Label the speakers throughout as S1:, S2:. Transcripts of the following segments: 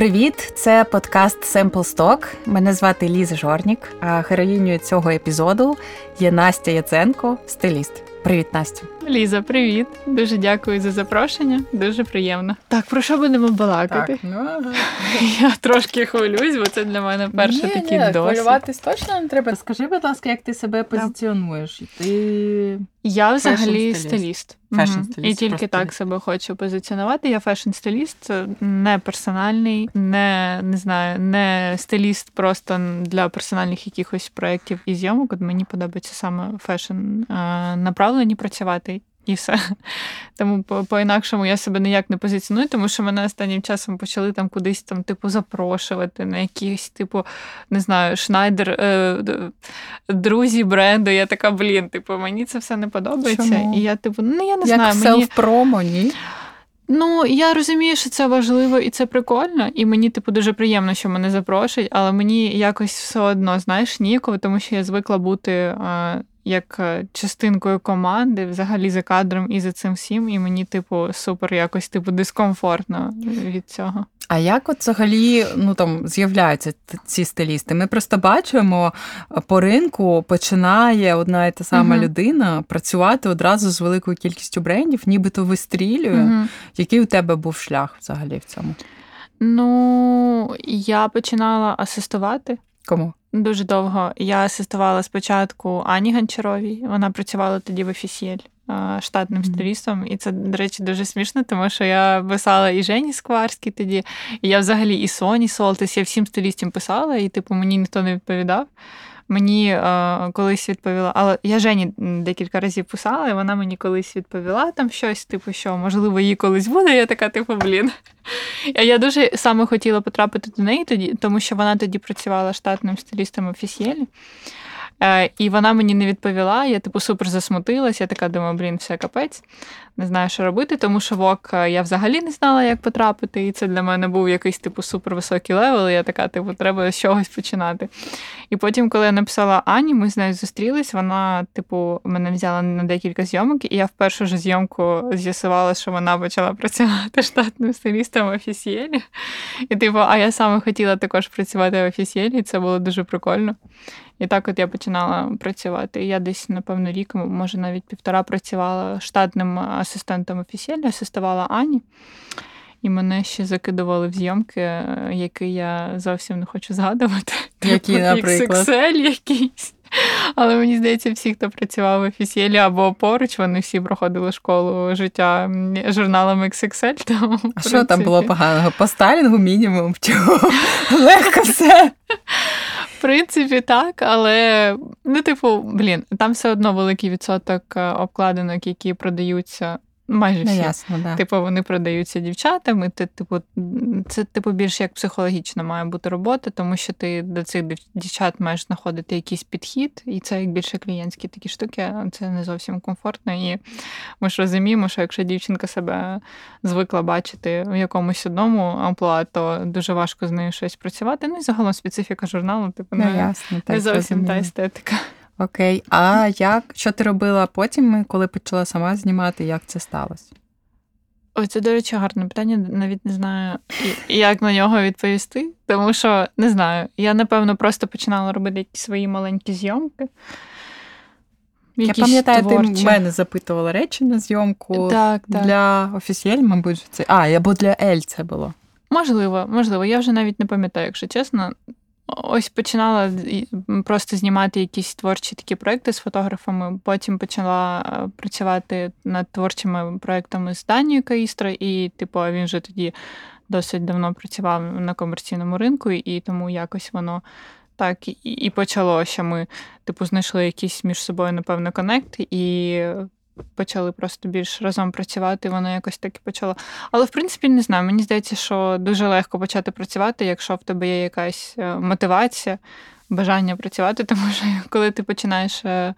S1: Привіт, це подкаст Simple Talk. Мене звати Ліза Жорнік. А героїнею цього епізоду є Настя Яценко, стиліст. Привіт, Настю.
S2: Ліза, привіт. Дуже дякую за запрошення. Дуже приємно. Так, про що будемо балакати?
S1: Так, ну,
S2: Я трошки хвилююсь, бо це для мене перший
S1: ні,
S2: такий
S1: ні,
S2: досвід.
S1: Хвилюватись точно не треба. Скажи, будь ласка, як ти себе позиціонуєш? Ти
S2: Я взагалі
S1: Fashion-стиліст.
S2: стиліст. Fashion-стиліст, І тільки так
S1: стиліст.
S2: себе хочу позиціонувати. Я fashion-стиліст, не персональний, не, не знаю, не стиліст просто для персональних якихось проєктів і зйомок. От мені подобається саме fashion направлені працювати. І все. Тому по- по-інакшому я себе ніяк не позиціоную, тому що мене останнім часом почали там кудись там, типу, запрошувати на якісь, типу, не знаю, Шнайдер, е, друзі бренду. Я така, блін, типу, мені це все не подобається.
S1: Чому?
S2: І я, типу, ну я не
S1: як
S2: знаю, мені.
S1: селф-промо, ні?
S2: Ну, я розумію, що це важливо і це прикольно, і мені, типу, дуже приємно, що мене запрошують, але мені якось все одно, знаєш, ніяково, тому що я звикла бути е, як е, частинкою команди, взагалі за кадром і за цим всім, і мені, типу, супер якось типу дискомфортно від цього.
S1: А як от взагалі ну там з'являються ці стилісти? Ми просто бачимо е, по ринку починає одна і та сама
S2: Мгм.
S1: людина працювати одразу з великою кількістю брендів, нібито вистрілює.
S2: Мгм.
S1: Який у тебе був шлях взагалі в цьому?
S2: Ну, я починала асистувати.
S1: Кому?
S2: Дуже довго я асистувала спочатку Ані Гончаровій. Вона працювала тоді в офісіель а, штатним стилістом. І це, до речі, дуже смішно, тому що я писала і Жені Скварській тоді, і я взагалі і Соні Солтис, я всім стилістам писала, і типу мені ніхто не відповідав. Мені е, колись відповіла, але я Жені декілька разів писала, і вона мені колись відповіла там щось, типу, що можливо їй колись буде. Я така, типу, блін. А Я дуже саме хотіла потрапити до неї тоді, тому що вона тоді працювала штатним стилістом L'Officiel і. Е, і вона мені не відповіла. Я типу супер засмутилась. Я така думаю, блін, все капець, не знаю, що робити, тому що в Vogue е, я взагалі не знала, як потрапити. І це для мене був якийсь типу супер високий level. Я така, типу, треба з чогось починати. І потім, коли я написала Ані, ми з нею зустрілись. Вона, типу, мене взяла на декілька зйомок, і я в першу ж зйомку з'ясувала, що вона почала працювати штатним стилістом в L'Officiel і. І типу, а я саме хотіла також працювати в офісієлі, і це було дуже прикольно. І так от я починала працювати. Я десь, напевно, рік, може навіть півтора працювала штатним асистентом офісієлі, асистувала Ані. І мене ще закидували в зйомки, які я зовсім не хочу згадувати.
S1: Які,
S2: Типу,
S1: наприклад?
S2: XXL якийсь. Але мені здається, всі, хто працював в офісієлі або поруч, вони всі проходили школу життя м, журналом XXL. Тому,
S1: А що там було поганого? По стайлінгу мінімум чого? Легко все.
S2: Принципі, так, але ну, типу, блін, там все одно великий відсоток е, обкладинок, які продаються майже
S1: Ну,
S2: всі.
S1: ясно, да.
S2: Типу, вони продаються дівчатам, і ти, типу, це типу більш як психологічна має бути робота, тому що ти до цих дів- дівчат маєш знаходити якийсь підхід, і це як більше клієнтські такі штуки, це не зовсім комфортно. І ми ж розуміємо, що якщо дівчинка себе звикла бачити в якомусь одному амплуа, то дуже важко з нею щось працювати. Ну і загалом специфіка журналу, типу,
S1: Ну,
S2: не,
S1: ясно, так,
S2: не зовсім та естетика.
S1: Окей. А як що ти робила потім, коли почала сама знімати? Як це сталося?
S2: Ой, це, до речі, гарне питання. Навіть не знаю, як на нього відповісти. Тому що не знаю. Я, напевно, просто починала робити якісь свої маленькі зйомки.
S1: Я
S2: Якісь
S1: пам'ятаю, ти
S2: творчі.
S1: в мене запитувала речі на зйомку
S2: Так, так.
S1: для офісіель, мабуть, це. А, або для Ель це було.
S2: Можливо, можливо. Я вже навіть не пам'ятаю, якщо чесно. Ось починала просто знімати якісь творчі такі проекти з фотографами. Потім почала е, працювати над творчими проектами з Данією Каїстро, і, типу, він вже тоді досить давно працював на комерційному ринку, і тому якось воно так і, і що ми, типу, знайшли якийсь між собою, напевно, connect, і почали просто більш разом працювати, і воно якось так і почало. Але в принципі не знаю. Мені здається, що дуже легко почати працювати, якщо в тебе є якась е, мотивація, бажання працювати, тому що коли ти починаєш е,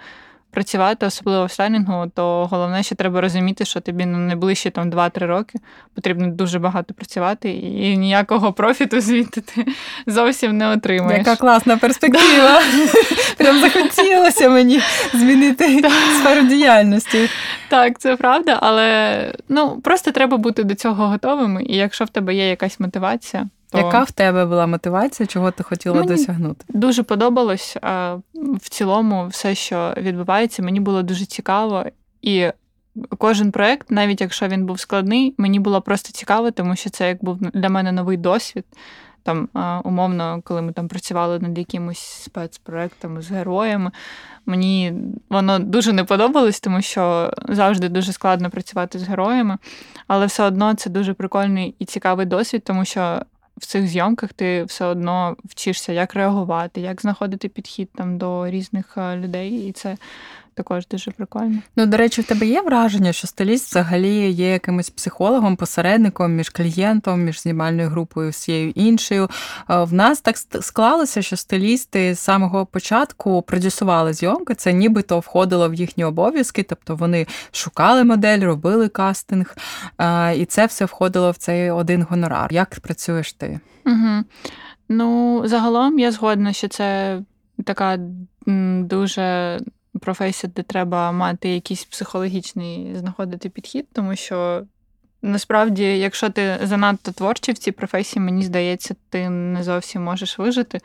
S2: працювати, особливо в стайлінгу, то головне, що треба розуміти, що тобі на найближчі там 2-3 роки потрібно дуже багато працювати, і ніякого профіту звідти ти зовсім не отримаєш.
S1: Яка класна перспектива. Прям захотілося мені змінити сферу діяльності.
S2: Так, це правда, але ну просто треба бути до цього готовим. І якщо в тебе є якась мотивація,
S1: То... Яка в тебе була мотивація, чого ти хотіла
S2: мені
S1: досягнути?
S2: Дуже подобалось в цілому все, що відбувається, мені було дуже цікаво. І кожен проект, навіть якщо він був складний, мені було просто цікаво, тому що це як був для мене новий досвід. Там, умовно, коли ми там працювали над якимось спецпроектами з героями, мені воно дуже не подобалось, тому що завжди дуже складно працювати з героями. Але все одно це дуже прикольний і цікавий досвід, тому що в цих зйомках ти все одно вчишся, як реагувати, як знаходити підхід там до різних людей. І це також дуже прикольно.
S1: Ну, до речі, в тебе є враження, що стиліст взагалі є якимось психологом, посередником між клієнтом, між знімальною групою всією іншою. В нас так склалося, що стилісти з самого початку продюсували зйомки. Це нібито входило в їхні обов'язки, тобто вони шукали модель, робили кастинг, і це все входило в цей один гонорар. Як працюєш ти?
S2: Угу. Ну, загалом я згодна, що це така дуже професія, де треба мати якийсь психологічний знаходити підхід, тому що насправді, якщо ти занадто творчий в цій професії, мені здається, ти не зовсім можеш вижити.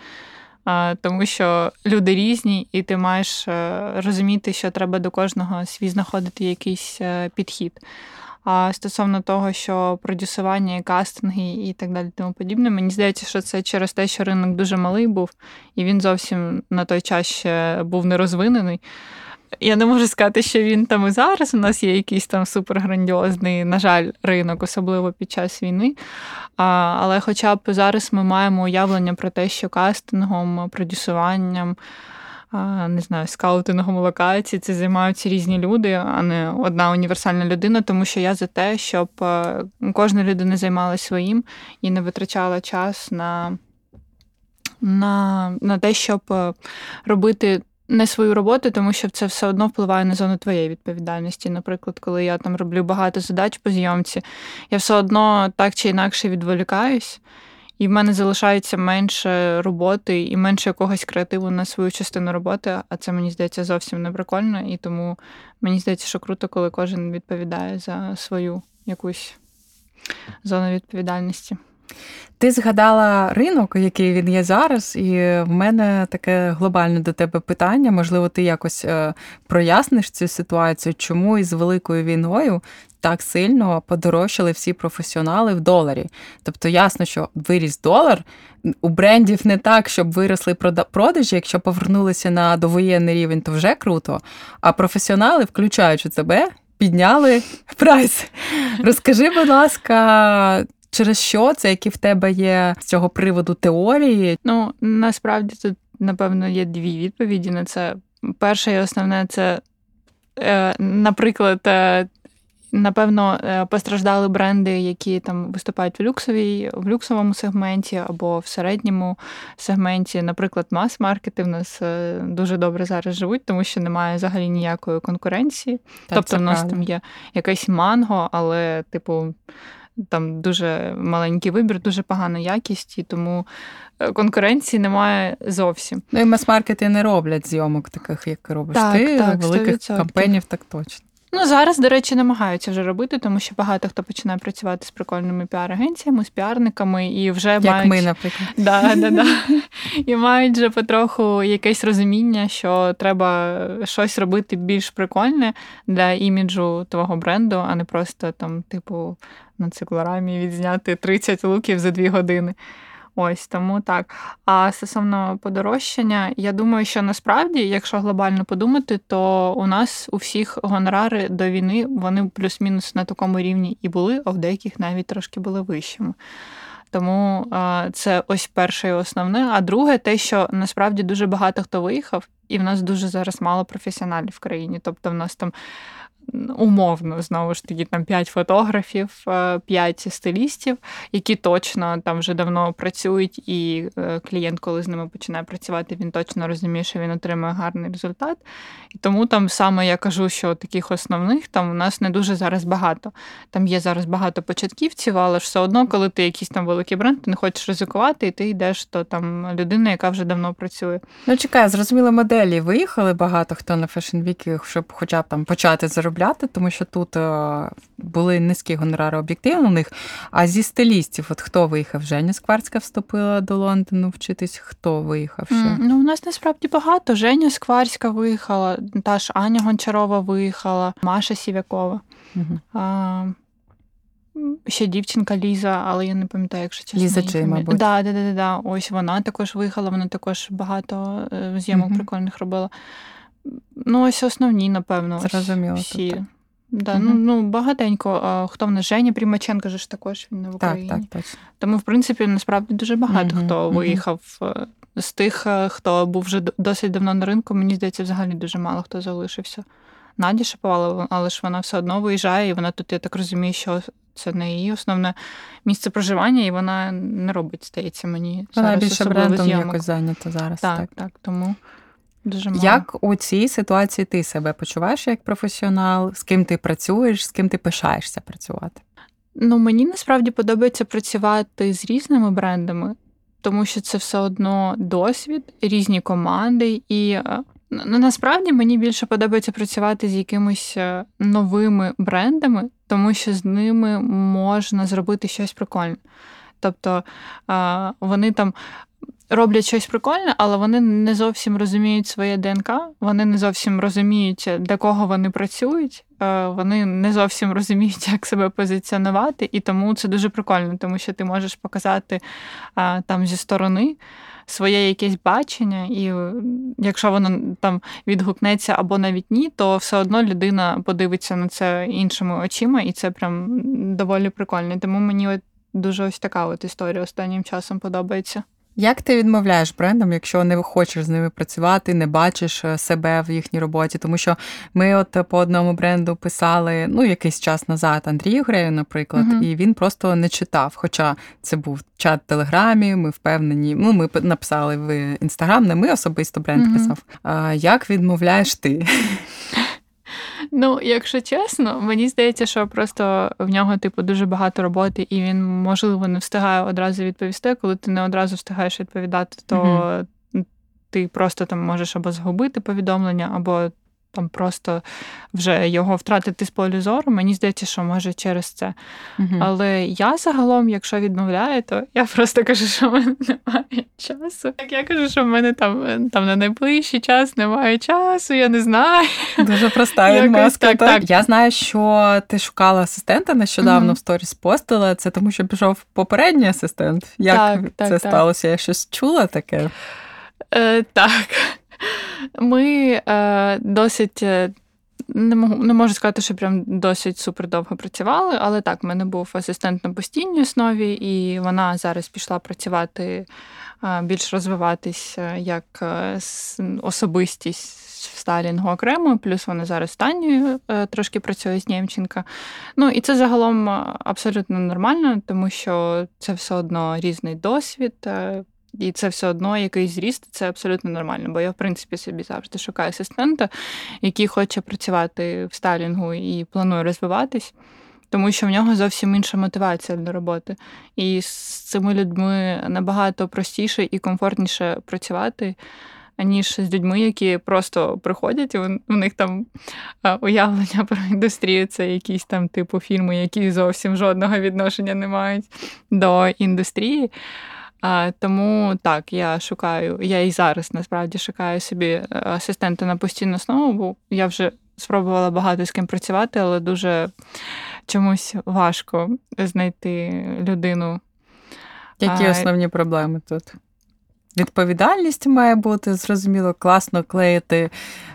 S2: Тому що люди різні, і ти маєш е, розуміти, що треба до кожного свій знаходити якийсь е, підхід. А стосовно того, що продюсування, і кастинги і так далі, тому подібне, мені здається, що це через те, що ринок дуже малий був, і він зовсім на той час ще був не розвинений. Я не можу сказати, що він там і зараз. У нас є якийсь там суперграндіозний, на жаль, ринок, особливо під час війни. А, Але хоча б зараз ми маємо уявлення про те, що кастингом, продюсуванням не знаю, скаутингом локації, це займаються різні люди, а не одна універсальна людина, тому що я за те, щоб е, кожна людина займалася своїм і не витрачала час на, на, на те, щоб е, робити. Не свою роботу, тому що це все одно впливає на зону твоєї відповідальності. Наприклад, коли я там роблю багато задач по зйомці, я все одно так чи інакше відволікаюсь, і в мене залишається менше роботи і менше якогось креативу на свою частину роботи, а це мені здається зовсім не прикольно. І тому мені здається, що круто, коли кожен відповідає за свою якусь зону відповідальності.
S1: Ти згадала ринок, який він є зараз, і в мене таке глобальне до тебе питання. Можливо, ти якось е, проясниш цю ситуацію, чому із великою війною так сильно подорожчали всі професіонали в доларі. Тобто, ясно, що виріс долар. У брендів не так, щоб виросли продажі. Якщо повернулися на довоєнний рівень, то вже круто. А професіонали, включаючи тебе, підняли прайс. Розкажи, будь ласка, через що це, які в тебе є з цього приводу теорії?
S2: Ну насправді тут, напевно, є дві відповіді на це. Перше і основне це, е, наприклад, е, Напевно, е, постраждали бренди, які там виступають в люксовій, в люксовому сегменті або в середньому сегменті. Наприклад, мас-маркети в нас дуже добре зараз живуть, тому що немає взагалі ніякої конкуренції. Так, тобто, в нас правда. там є якесь манго, але, типу, там дуже маленький вибір, дуже погана якість, і тому е, конкуренції немає зовсім.
S1: Ну і мас-маркети не роблять зйомок таких, як робиш так, ти, так, великих кампаній так точно.
S2: Ну, зараз, до речі, намагаються вже робити, тому що багато хто починає працювати з прикольними піар-агенціями, з піарниками і вже
S1: Як
S2: мають...
S1: ми, наприклад.
S2: Да, да, да. І мають вже потроху якесь розуміння, що треба щось робити більш прикольне для іміджу твого бренду, а не просто там, типу, на циклорамі відзняти 30 луків за 2 години. Ось тому так. А стосовно подорожчання, я думаю, що насправді, якщо глобально подумати, то у нас у всіх гонорари до війни вони плюс-мінус на такому рівні і були, а в деяких навіть трошки були вищими. Тому це ось перше і основне. А друге, те, що насправді дуже багато хто виїхав, і в нас дуже зараз мало професіоналів в країні. Тобто, в нас там умовно знову ж таки там 5 фотографів, 5 е, стилістів, які точно там вже давно працюють, і е, клієнт, коли з ними починає працювати, він точно розуміє, що він отримує гарний результат. І тому там саме я кажу, що таких основних там у нас не дуже зараз багато. Там є зараз багато початківців, але ж все одно, коли ти якийсь там великий бренд, ти не хочеш ризикувати, і ти йдеш, то там людина, яка вже давно працює.
S1: Ну чекай, зрозуміло, моделі виїхали багато хто на Week, щоб хоча б там почати заробляти заробляти, тому що тут е, були низькі гонорари об'єктивно у них. А зі стилістів, от хто виїхав? Женя Скварська вступила до Лондону вчитись, хто виїхав ще?
S2: Ну, у нас насправді багато. Женя Скварська виїхала, та ж Аня Гончарова виїхала, Маша Сівякова.
S1: Мгм.
S2: А, ще дівчинка Ліза, але я не пам'ятаю, якщо чесно.
S1: Ліза Джей, мабуть.
S2: Да, да, да, да, да. Ось вона також виїхала, вона також багато е, зйомок
S1: Мгм.
S2: прикольних робила. Ну, ось основні, напевно.
S1: Зрозуміло,
S2: Всі.
S1: тобто.
S2: Да,
S1: Мгм.
S2: ну, ну, багатенько. А, хто в нас? Женя Примаченко же ж також він не в Україні.
S1: так, точно.
S2: Тому, в принципі, насправді дуже багато
S1: Мгм,
S2: хто
S1: мгм.
S2: виїхав е, з тих, е, хто був вже досить давно на ринку. Мені здається, взагалі дуже мало хто залишився. Надя Шаповалова, але ж вона все одно виїжджає, і вона тут, я так розумію, що це не її основне місце проживання, і вона не робить, здається, мені
S1: Вона
S2: зараз
S1: більше брендом
S2: зйомок.
S1: якось зайнята зараз.
S2: Так,
S1: так.
S2: так, тому дуже мало.
S1: Як у цій ситуації ти себе почуваєш як професіонал? З ким ти працюєш, з ким ти пишаєшся працювати?
S2: Ну, мені насправді подобається працювати з різними брендами, тому що це все одно досвід, різні команди. І е, ну, насправді мені більше подобається працювати з якимись е, новими брендами, тому що з ними можна зробити щось прикольне. Тобто е, вони там. Роблять щось прикольне, але вони не зовсім розуміють своє ДНК, вони не зовсім розуміють, для кого вони працюють, е, вони не зовсім розуміють, як себе позиціонувати, і тому це дуже прикольно, тому що ти можеш показати там зі сторони своє якесь бачення, і е, якщо воно там відгукнеться або навіть ні, то все одно людина подивиться на це іншими очима, і це прям доволі прикольно. Тому мені от дуже ось така от історія останнім часом подобається.
S1: Як ти відмовляєш брендам, якщо не хочеш з ними працювати, не бачиш е, себе в їхній роботі? Тому що ми от по одному бренду писали ну якийсь час назад Андрію Грею, наприклад,
S2: Мгм.
S1: і він просто не читав. Хоча це був чат в Телеграмі, ми впевнені. Ну, ми написали в інстаграм, не ми особисто бренд
S2: Мгм.
S1: писав. А як відмовляєш ти?
S2: Ну, якщо чесно, мені здається, що просто в нього, типу, дуже багато роботи, і він, можливо, не встигає одразу відповісти. Коли ти не одразу встигаєш відповідати, то ти просто там можеш або згубити повідомлення, або там просто вже його втратити з полю зору. Мені здається, що може через це.
S1: Мгм.
S2: Але я загалом, якщо відмовляю, то я просто кажу, що в мене немає часу. Як я кажу, що в мене там, там на найближчий час немає часу, я не знаю.
S1: Дуже проста відмазка.
S2: так,
S1: так. Я знаю, що ти шукала асистента нещодавно
S2: Мгм.
S1: в сторіс постила. Це тому, що пішов попередній асистент. Як
S2: Так,
S1: це
S2: так.
S1: сталося? Я щось чула таке?
S2: Е, так. Ми е, досить. е, Не можу, не можу сказати, що прям досить супер довго працювали, але так, в мене був асистент на постійній основі, і вона зараз пішла працювати, е, більш розвиватись е, як особистість в стайлінгу окремо, плюс вона зараз Танію трошки працює з Нємченка. Ну і це загалом абсолютно нормально, тому що це все одно різний досвід. І це все одно якийсь зріст, це абсолютно нормально. Бо я, в принципі, собі завжди шукаю асистента, який хоче працювати в стайлінгу і планує розвиватись, тому що в нього зовсім інша мотивація для роботи. І з цими людьми набагато простіше і комфортніше працювати. Аніж з людьми, які просто приходять, і у них там е, уявлення про індустрію, це якісь там типу фільми, які зовсім жодного відношення не мають до індустрії. А, тому так, я шукаю, я і зараз насправді шукаю собі е, асистента на постійну основу, бо я вже спробувала багато з ким працювати, але дуже чомусь важко знайти людину.
S1: Які
S2: А,
S1: основні проблеми тут? Відповідальність має бути, зрозуміло, класно клеїти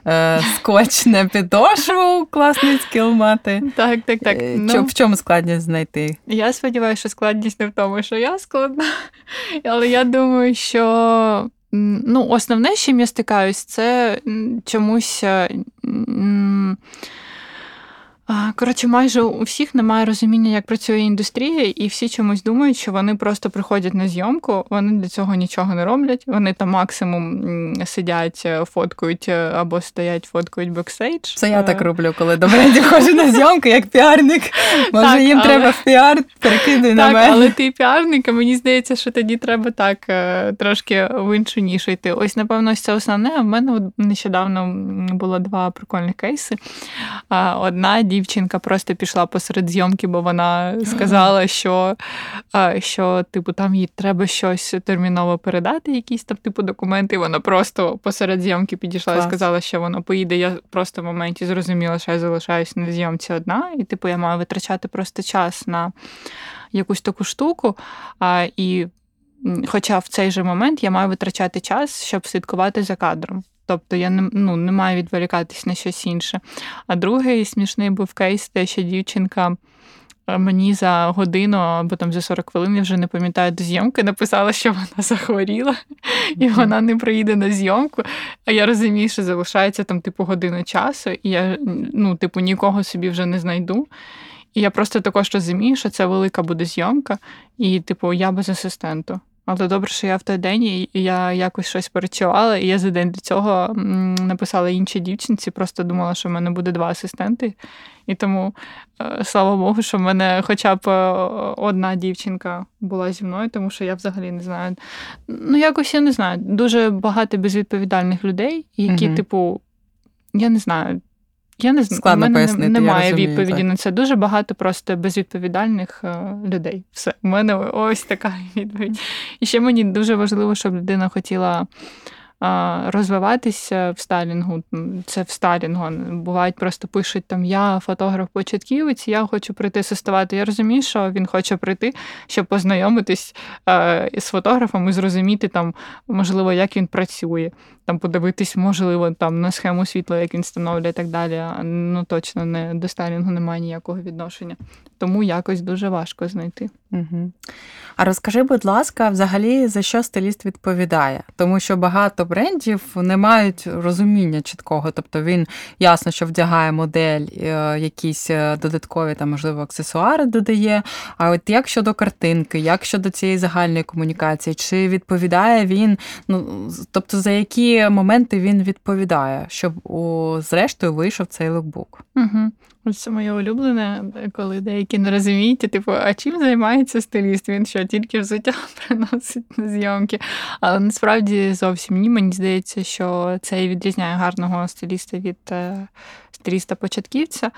S1: е, скотч на підошву, класний скіл мати.
S2: Так, так, так.
S1: Е,
S2: Ну,
S1: в чому складність знайти?
S2: Я сподіваюся, що складність не в тому, що я складна. Але я думаю, що ну, основне, з чим я стикаюсь, це чомусь. е, м, Коротше, майже у всіх немає розуміння, як працює індустрія, і всі чомусь думають, що вони просто приходять на зйомку, вони для цього нічого не роблять. Вони там максимум сидять, е, фоткають е, або стоять, фоткають бекстейдж.
S1: Це я так роблю, коли до брендів ходжу на зйомки, як піарник. Може, так, їм але... треба в піар, перекидуй на мене.
S2: Але ти піарник, а мені здається, що тоді треба так е, трошки в іншу нішу йти. Ось, напевно, це основне. В мене нещодавно було два прикольних кейси. Одна дівчинка просто пішла посеред зйомки, бо вона сказала, що що типу там їй треба щось терміново передати, якісь там типу документи. Вона просто посеред зйомки підійшла Клас. і сказала, що вона поїде. Я просто в моменті зрозуміла, що я залишаюсь на зйомці одна, і типу я маю витрачати просто час на якусь таку штуку. А, І Хоча в цей же момент я маю витрачати час, щоб слідкувати за кадром. Тобто я не ну, не маю відволікатись на щось інше. А другий смішний був кейс, те, що дівчинка е, мені за годину або там за 40 хвилин, я вже не пам'ятаю до зйомки, написала, що вона захворіла, і вона не приїде на зйомку. А я розумію, що залишається там, типу, година часу, і я ну, типу, нікого собі вже не знайду. І я просто також розумію, що це велика буде зйомка, і, типу, я без асистенту. Але добре, що я в той день і я якось щось перечувала, і я за день до цього написала іншій дівчинці, просто думала, що в мене буде два асистенти. І тому, е, слава Богу, що в мене хоча б е, одна дівчинка була зі мною, тому що я взагалі не знаю. Ну, якось я не знаю. Дуже багато безвідповідальних людей, які, угу. типу, я не знаю. Я не знаю,
S1: Складно
S2: мене
S1: пояснити,
S2: немає
S1: я розумію,
S2: відповіді
S1: так.
S2: на це. Дуже багато просто безвідповідальних е, людей. Все, у мене ось така відповідь. І ще мені дуже важливо, щоб людина хотіла розвиватися в сталінгу. Це в сталінгу. Бувають, просто пишуть там я фотограф-початківець, я хочу прийти асистувати. Я розумію, що він хоче прийти, щоб познайомитись з фотографом і зрозуміти там, можливо, як він працює, там подивитись, можливо, там на схему світла, як він встановлює і так далі. Ну точно не до сталінгу немає ніякого відношення. Тому якось дуже важко знайти.
S1: Угу. А розкажи, будь ласка, взагалі за що стиліст відповідає? Тому що багато брендів не мають розуміння чіткого. Тобто він ясно, що вдягає модель, е, якісь е, додаткові там, можливо, аксесуари додає. А от як щодо картинки, як щодо цієї загальної комунікації, чи відповідає він? Ну тобто, за які моменти він відповідає, щоб у зрештою вийшов цей лукбук?
S2: Угу. Це моє улюблене, коли деякі не розуміють, типу, а чим займається стиліст? Він що тільки взуття приносить на зйомки. Але насправді зовсім ні. Мені здається, що це і відрізняє гарного стиліста від е, стиліста-початківця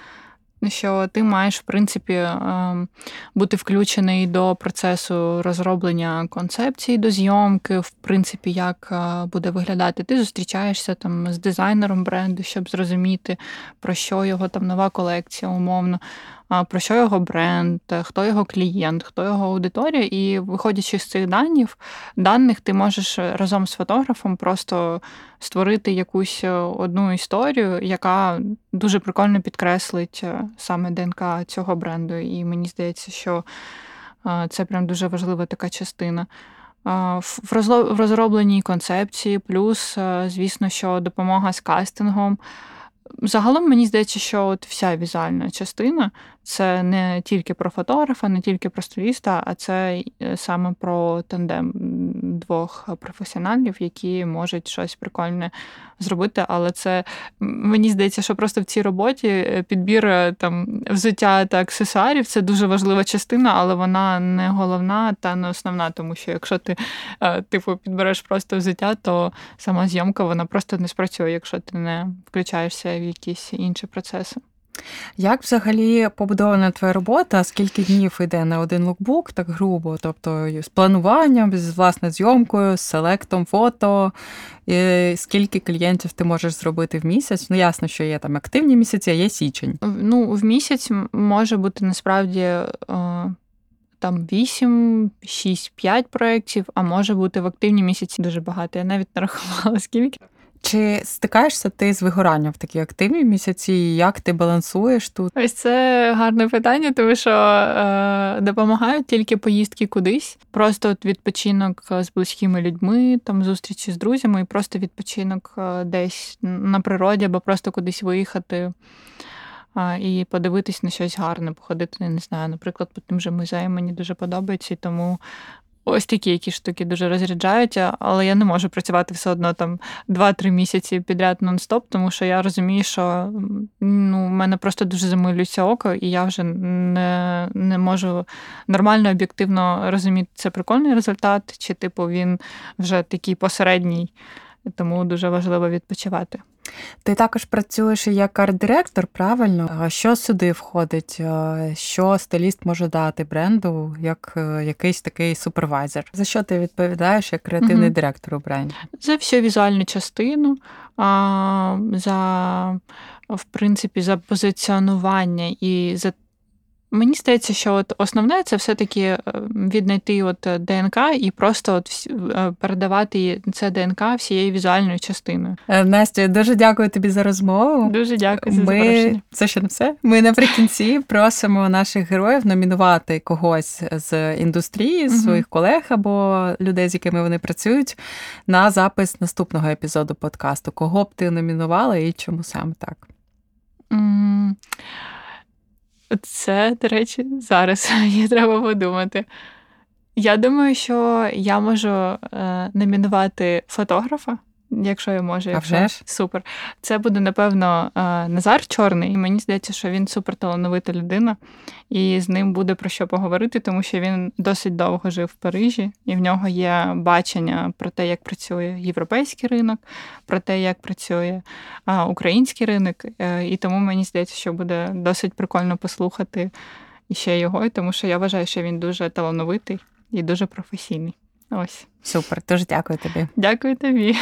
S2: що ти маєш, в принципі, ем, бути включений до процесу розроблення концепції до зйомки, в принципі, як е, буде виглядати. Ти зустрічаєшся там з дизайнером бренду, щоб зрозуміти, про що його там нова колекція, умовно про що його бренд, хто його клієнт, хто його аудиторія. І виходячи з цих даних, даних, ти можеш разом з фотографом просто створити якусь е, одну історію, яка дуже прикольно підкреслить е, саме ДНК цього бренду. І мені здається, що е, це прям дуже важлива така частина. В розробленій концепції, плюс, звісно, що допомога з кастингом. Загалом мені здається, що от вся візуальна частина це не тільки про фотографа, не тільки про стиліста, а це е, саме про тандем двох професіоналів, які можуть щось прикольне зробити. Але це мені здається, що просто в цій роботі е, підбір е, там взуття та аксесуарів це дуже важлива частина, але вона не головна та не основна, тому що якщо ти типу підбереш просто взуття, то сама зйомка вона просто не спрацює, якщо ти не включаєшся в якісь інші процеси.
S1: Як взагалі побудована твоя робота? Скільки днів йде на один лукбук, так грубо? Тобто з плануванням, з власне зйомкою, з селектом фото, і скільки клієнтів ти можеш зробити в місяць? Ну, ясно, що є там активні місяці, а є січень.
S2: Ну, в місяць може бути насправді. Е, там 8, 6, 5 проєктів, а може бути в активні місяці дуже багато. Я навіть не рахувала скільки.
S1: Чи стикаєшся ти з вигоранням в такі активні місяці? Як ти балансуєш тут?
S2: Ось це гарне питання, тому що е, допомагають тільки поїздки кудись. Просто от відпочинок з близькими людьми, там зустрічі з друзями, і просто відпочинок е, десь на природі, або просто кудись виїхати. і подивитись на щось гарне, походити, не знаю, наприклад, по тим же музеям мені дуже подобається, тому. Ось такі які штуки дуже розряджають, але я не можу працювати все одно там 2-3 місяці підряд нон-стоп, тому що я розумію, що ну, в мене просто дуже замилюється око, і я вже не не можу нормально, об'єктивно розуміти, це прикольний результат, чи типу він вже такий посередній, тому дуже важливо відпочивати.
S1: Ти також працюєш як арт-директор, правильно? Що сюди входить? Що стиліст може дати бренду як е, якийсь такий супервайзер? За що ти відповідаєш як креативний угу. директор у бренді?
S2: За всю візуальну частину, за в принципі за позиціонування і за Мені здається, що от основне це все-таки е, віднайти от е, ДНК і просто от е, передавати це ДНК всією візуальною частиною.
S1: Настя, дуже дякую тобі за розмову.
S2: Дуже дякую за
S1: Ми...
S2: запрошення.
S1: Це ще не все. Ми наприкінці просимо наших героїв номінувати когось з індустрії, з своїх колег або людей, з якими вони працюють, на запис наступного епізоду подкасту. Кого б ти номінувала і чому саме так?
S2: Це, до речі, зараз мені треба подумати. Я думаю, що я можу е, номінувати фотографа якщо я можу.
S1: Якщо... А вже?
S2: Супер. Це буде, напевно, е, Назар Чорний. Мені здається, що він суперталановита людина, і з ним буде про що поговорити, тому що він досить довго жив в Парижі, і в нього є бачення про те, як працює європейський ринок, про те, як працює український ринок. Е, і тому мені здається, що буде досить прикольно послухати ще його, тому що я вважаю, що він дуже талановитий і дуже професійний. Ось.
S1: Супер, дуже дякую тобі.
S2: Дякую тобі.